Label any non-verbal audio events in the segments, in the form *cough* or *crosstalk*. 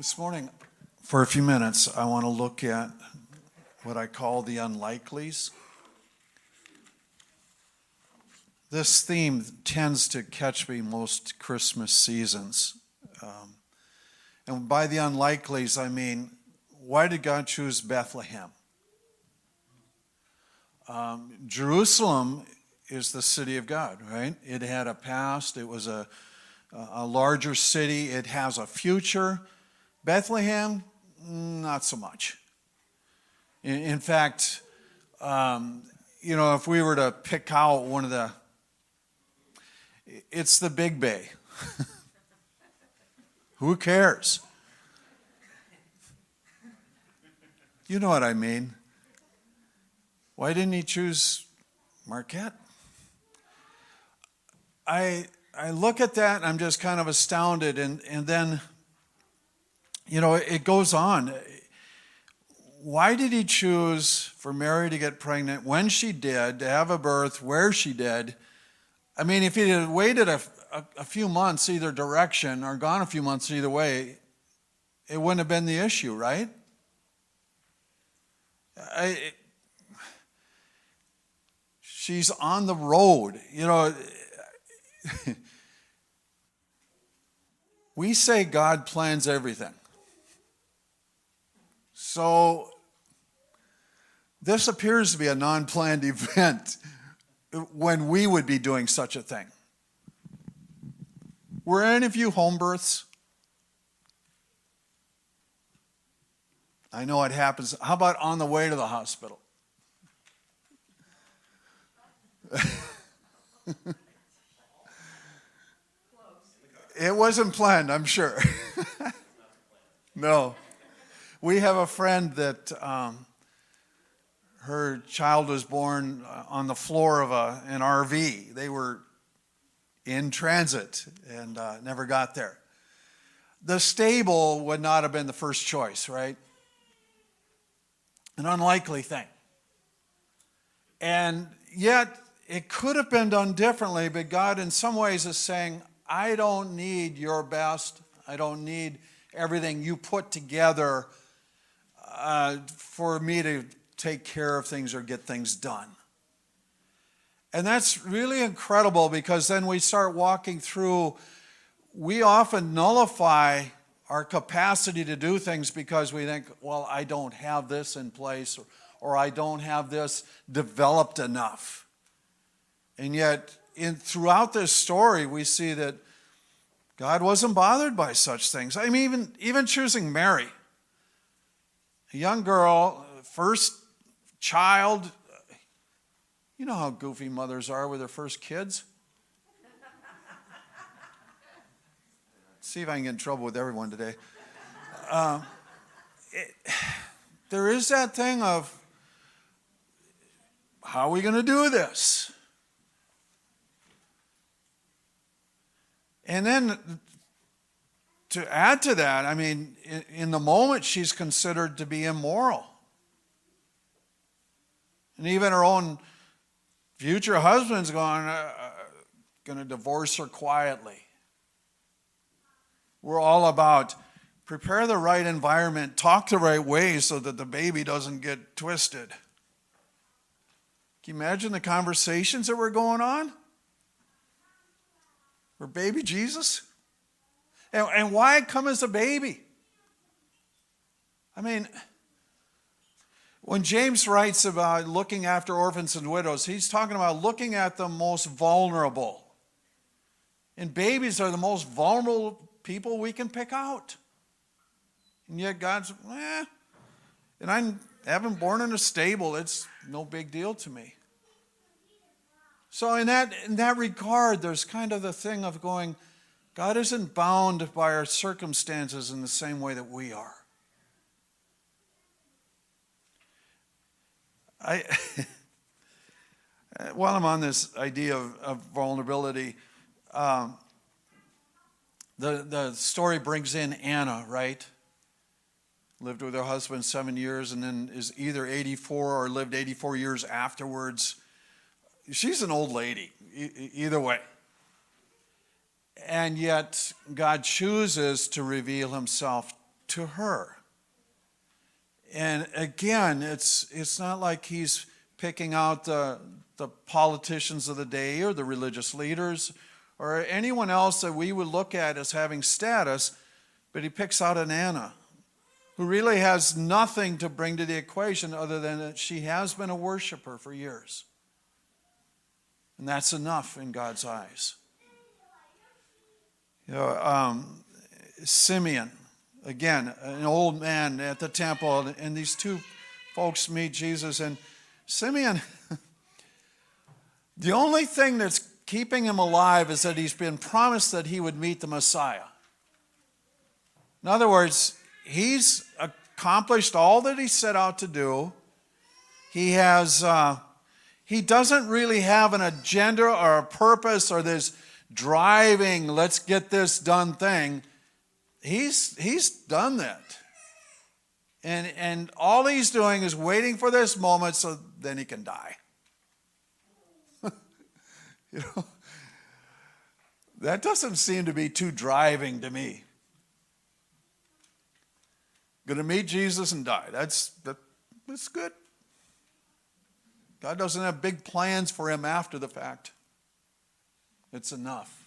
This morning, for a few minutes, I want to look at what I call the unlikelies. This theme tends to catch me most Christmas seasons. Um, and by the unlikelies, I mean, why did God choose Bethlehem? Um, Jerusalem is the city of God, right? It had a past, it was a, a larger city, it has a future. Bethlehem, not so much. In, in fact, um, you know, if we were to pick out one of the, it's the Big Bay. *laughs* Who cares? You know what I mean. Why didn't he choose Marquette? I, I look at that and I'm just kind of astounded. And, and then you know, it goes on. Why did he choose for Mary to get pregnant when she did, to have a birth where she did? I mean, if he had waited a, a, a few months either direction or gone a few months either way, it wouldn't have been the issue, right? I, it, she's on the road. You know, *laughs* we say God plans everything. So, this appears to be a non planned *laughs* event when we would be doing such a thing. Were any of you home births? I know it happens. How about on the way to the hospital? *laughs* it wasn't planned, I'm sure. *laughs* no. We have a friend that um, her child was born uh, on the floor of a, an RV. They were in transit and uh, never got there. The stable would not have been the first choice, right? An unlikely thing. And yet, it could have been done differently, but God, in some ways, is saying, I don't need your best. I don't need everything you put together uh, for me to take care of things or get things done. And that's really incredible because then we start walking through, we often nullify our capacity to do things because we think, well, I don't have this in place or, or I don't have this developed enough. And yet, in, throughout this story, we see that God wasn't bothered by such things. I mean, even, even choosing Mary a young girl, first child. You know how goofy mothers are with their first kids. See if I can get in trouble with everyone today. Uh, it, there is that thing of how are we going to do this? And then to add to that, I mean, in, the moment, she's considered to be immoral. And even her own future husband's going, uh, uh going to divorce her quietly. We're all about prepare the right environment, talk the right way so that the baby doesn't get twisted. Can you imagine the conversations that were going on? For baby Jesus? And, and why come as a baby? I mean, when James writes about looking after orphans and widows, he's talking about looking at the most vulnerable. And babies are the most vulnerable people we can pick out. And yet God's, eh, and I haven't born in a stable, it's no big deal to me. So in that in that regard, there's kind of the thing of going, God isn't bound by our circumstances in the same way that we are. I, *laughs* while I'm on this idea of, of vulnerability, um, the, the story brings in Anna, right? Lived with her husband seven years and then is either 84 or lived 84 years afterwards. She's an old lady, e- either way. And yet, God chooses to reveal himself to her. And again, it's, it's not like he's picking out the, the politicians of the day or the religious leaders or anyone else that we would look at as having status, but he picks out an Anna who really has nothing to bring to the equation other than that she has been a worshiper for years. And that's enough in God's eyes. You know, um, Simeon, again, an old man at the temple, and these two folks meet Jesus. And Simeon, *laughs* the only thing that's keeping him alive is that he's been promised that he would meet the Messiah. In other words, he's accomplished all that he set out to do. He has, uh, he doesn't really have an agenda or a purpose or this driving, let's get this done thing. He's, he's done that. And, and all he's doing is waiting for this moment so then he can die. *laughs* you know, that doesn't seem to be too driving to me. Going to meet Jesus and die. That's, that, that's good. God doesn't have big plans for him after the fact. It's enough.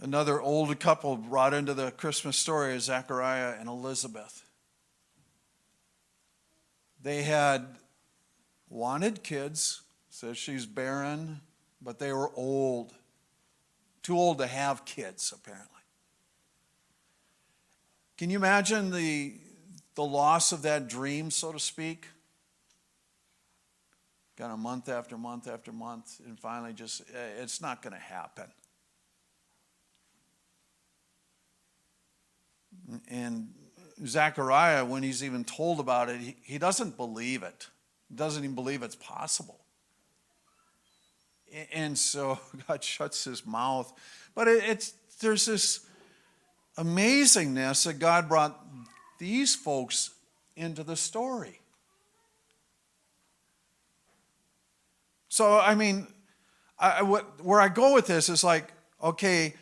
Another old couple brought into the Christmas story is Zachariah and Elizabeth. They had wanted kids, says she's barren, but they were old. Too old to have kids, apparently. Can you imagine the, the loss of that dream, so to speak? Got a month after month after month, and finally just, eh, it's not going to happen. And Zechariah, when he's even told about it, he, he doesn't believe it. He doesn't even believe it's possible. And so *laughs* God shuts his mouth. But it, it's there's this amazingness that God brought these folks into the story. So, I mean, I, what, where I go with this is like, okay,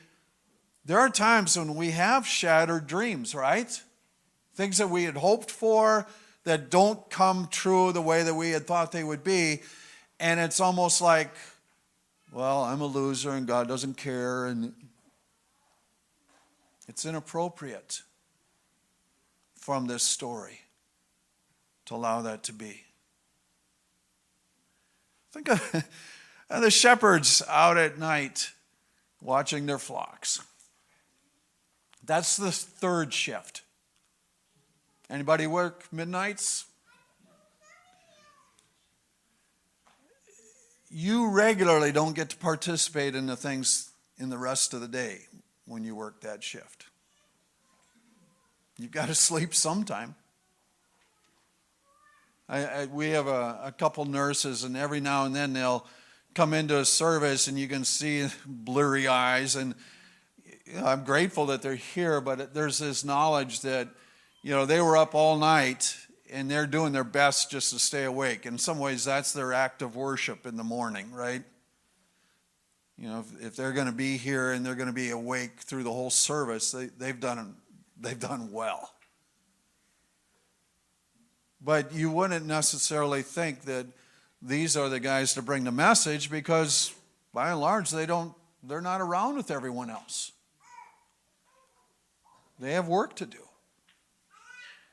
there are times when we have shattered dreams, right? Things that we had hoped for that don't come true the way that we had thought they would be. And it's almost like, well, I'm a loser and God doesn't care. And it's inappropriate from this story to allow that to be. Think of *laughs* the shepherds out at night watching their flocks. That's the third shift. Anybody work midnights? You regularly don't get to participate in the things in the rest of the day when you work that shift. You've got to *laughs* sleep sometime. I, I, we have a, a couple nurses, and every now and then they'll come into a service, and you can see *laughs* blurry eyes, and you know, I'm grateful that they're here, but there's this knowledge that, you know, they were up all night and they're doing their best just to stay awake. In some ways, that's their act of worship in the morning, right? You know, if, if they're going to be here and they're going to be awake through the whole service, they, they've, done, they've done well. But you wouldn't necessarily think that these are the guys to bring the message because by and large they don't they're not around with everyone else. They have work to do.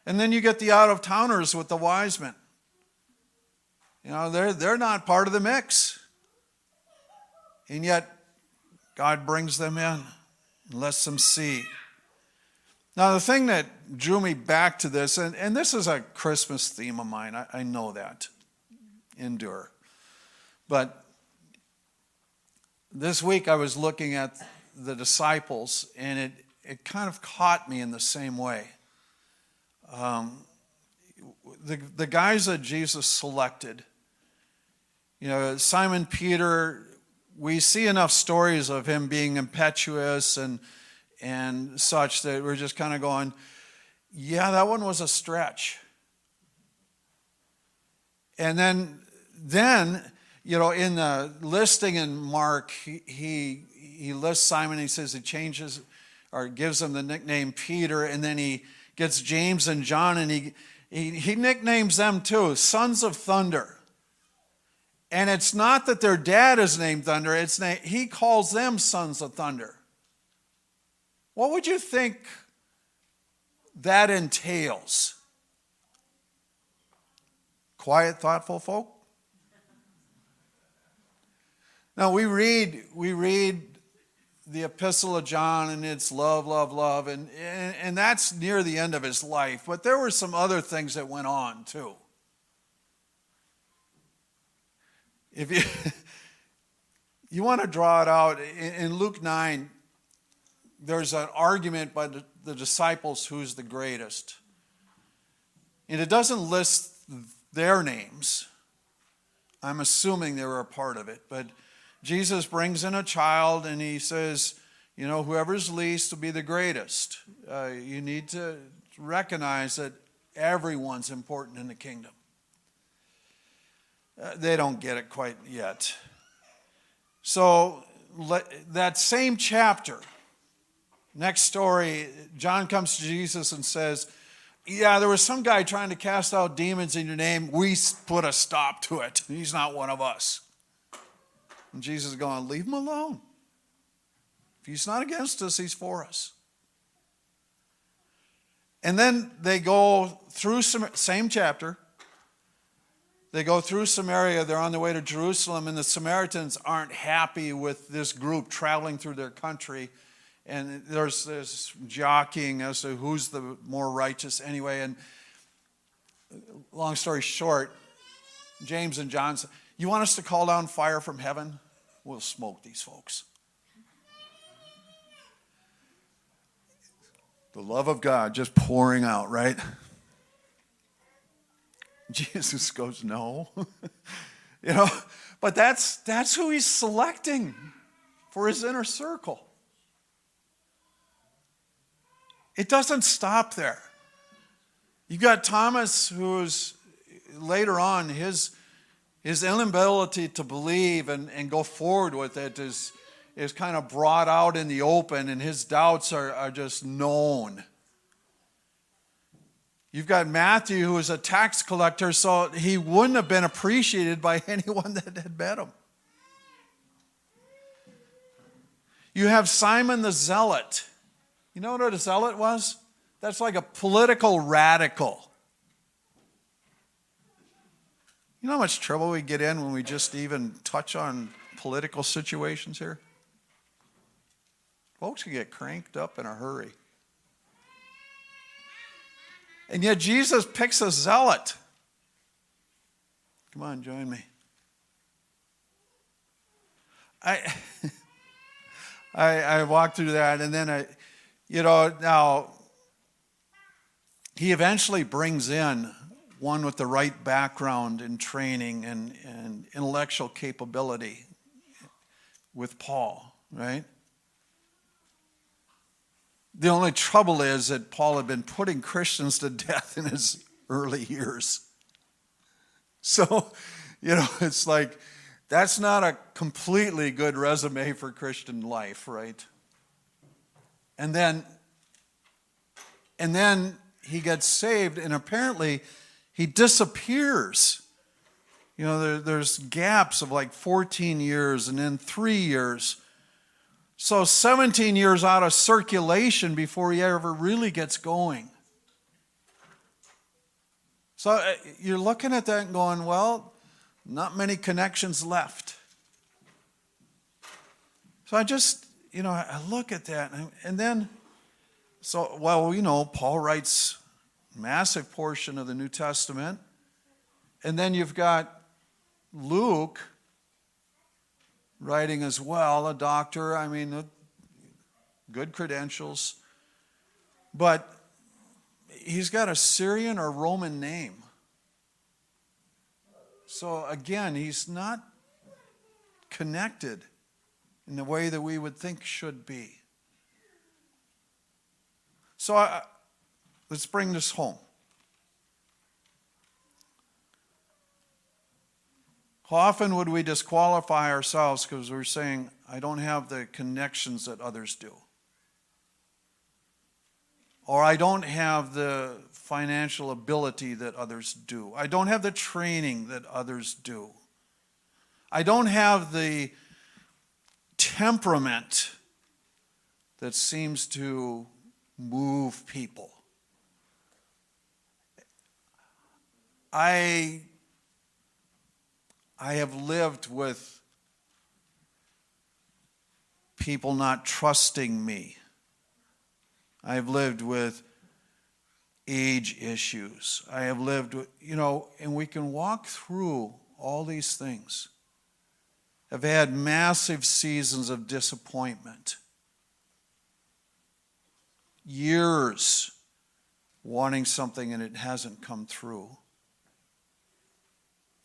And then you get the out of towners with the wise men. You know, they're, they're not part of the mix. And yet, God brings them in and lets them see. Now, the thing that drew me back to this, and, and this is a Christmas theme of mine, I, I know that. Endure. But this week I was looking at the disciples, and it, it kind of caught me in the same way. Um, the, the guys that Jesus selected, you know, Simon Peter, we see enough stories of him being impetuous and, and such that we're just kind of going, yeah, that one was a stretch. And then, then you know, in the listing in Mark, he, he lists Simon. He says he changes or gives him the nickname Peter, and then he gets James and John, and he, he, he nicknames them too, sons of thunder. And it's not that their dad is named Thunder, it's na- he calls them sons of thunder. What would you think that entails? Quiet, thoughtful folk? Now we read, we read the epistle of John and it's love, love, love, and, and, and that's near the end of his life. But there were some other things that went on too. If you, *laughs* you want to draw it out, in, in Luke 9, there's an argument by the, the disciples who's the greatest. And it doesn't list their names. I'm assuming they were a part of it. But Jesus brings in a child and he says, you know, whoever's least will be the greatest. Uh, you need to recognize that everyone's important in the kingdom. Uh, they don't get it quite yet. So, let, that same chapter, next story, John comes to Jesus and says, Yeah, there was some guy trying to cast out demons in your name. We put a stop to it. He's not one of us. And Jesus is going, Leave him alone. If he's not against us, he's for us. And then they go through some same chapter. They go through Samaria, they're on their way to Jerusalem, and the Samaritans aren't happy with this group traveling through their country. And there's this jockeying as to who's the more righteous anyway. And long story short, James and John said, You want us to call down fire from heaven? We'll smoke these folks. The love of God just pouring out, right? *laughs* Jesus goes, No. *laughs* you know, but that's that's who he's selecting for his inner circle. It doesn't stop there. You got Thomas, who's later on, his, his inability to believe and, and go forward with it is, is kind of brought out in the open, and his doubts are, are just known. You've got Matthew, who was a tax collector, so he wouldn't have been appreciated by *laughs* anyone that had met him. You have Simon the Zealot. You know what a zealot was? That's like a political radical. You know how much trouble we get in when we just even touch on political situations here? Folks can get cranked up in a hurry. And yet Jesus picks a zealot. Come on, join me. I, *laughs* I, I walked through that, and then I, you know, now he eventually brings in one with the right background and training and, and intellectual capability with Paul, right? The only trouble is that Paul had been putting Christians to death in his early years. So, you know, it's like that's not a completely good resume for Christian life, right? And then and then he gets saved and apparently he disappears. You know, there, there's gaps of like 14 years and then three years. So 17 years out of circulation before he ever really gets going. So uh, you're looking at that and going, well, not many connections left. So I just, you know, I look at that and, and then, so, well, you know, Paul writes massive portion of the New Testament. And then you've got Luke writing as well, a doctor, I mean, good credentials. But he's got a Syrian or Roman name. So again, he's not connected in the way that we would think should be. So I, let's bring this home. How often would we disqualify ourselves because we're saying, I don't have the connections that others do? Or I don't have the financial ability that others do. I don't have the training that others do. I don't have the temperament that seems to move people. I, I have lived with people not trusting me. I have lived with age issues. I have lived with, you know, and we can walk through all these things. I've had massive seasons of disappointment. Years wanting something and it hasn't come through.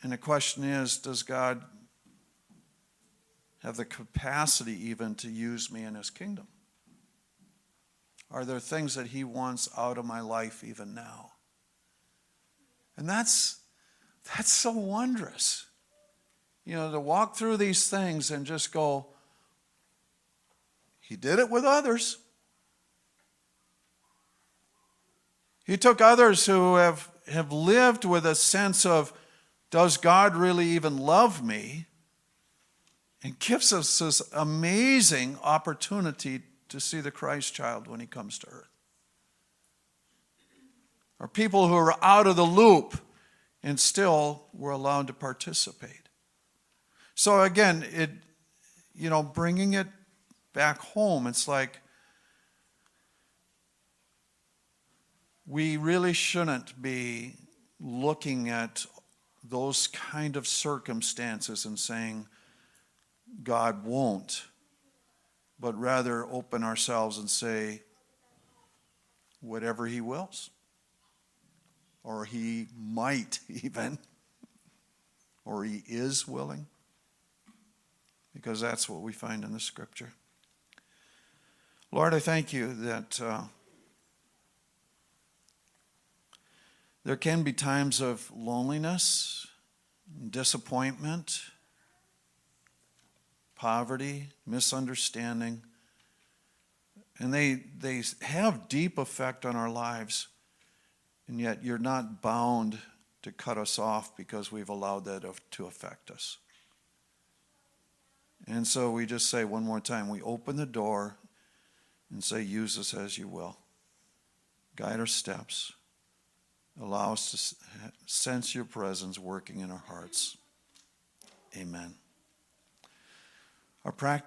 And the question is does God have the capacity even to use me in his kingdom? Are there things that he wants out of my life even now? And that's that's so wondrous. You know, to walk through these things and just go, he did it with others. He took others who have, have lived with a sense of, does God really even love me? And gives us this amazing opportunity to see the Christ child when he comes to earth. Or people who are out of the loop and still were allowed to participate. So again, it, you know, bringing it back home, it's like we really shouldn't be looking at those kind of circumstances and saying, God won't, but rather open ourselves and say, whatever He wills. Or He might *laughs* even, or He is willing, because that's what we find in the Scripture. Lord, I thank you that. Uh, There can be times of loneliness, disappointment, poverty, misunderstanding, and they, they have deep effect on our lives, and yet you're not bound to cut us off because we've allowed that to affect us. And so we just say one more time we open the door and say, Use us as you will. Guide our steps. Allow us to sense your presence working in our hearts. Amen. Our practice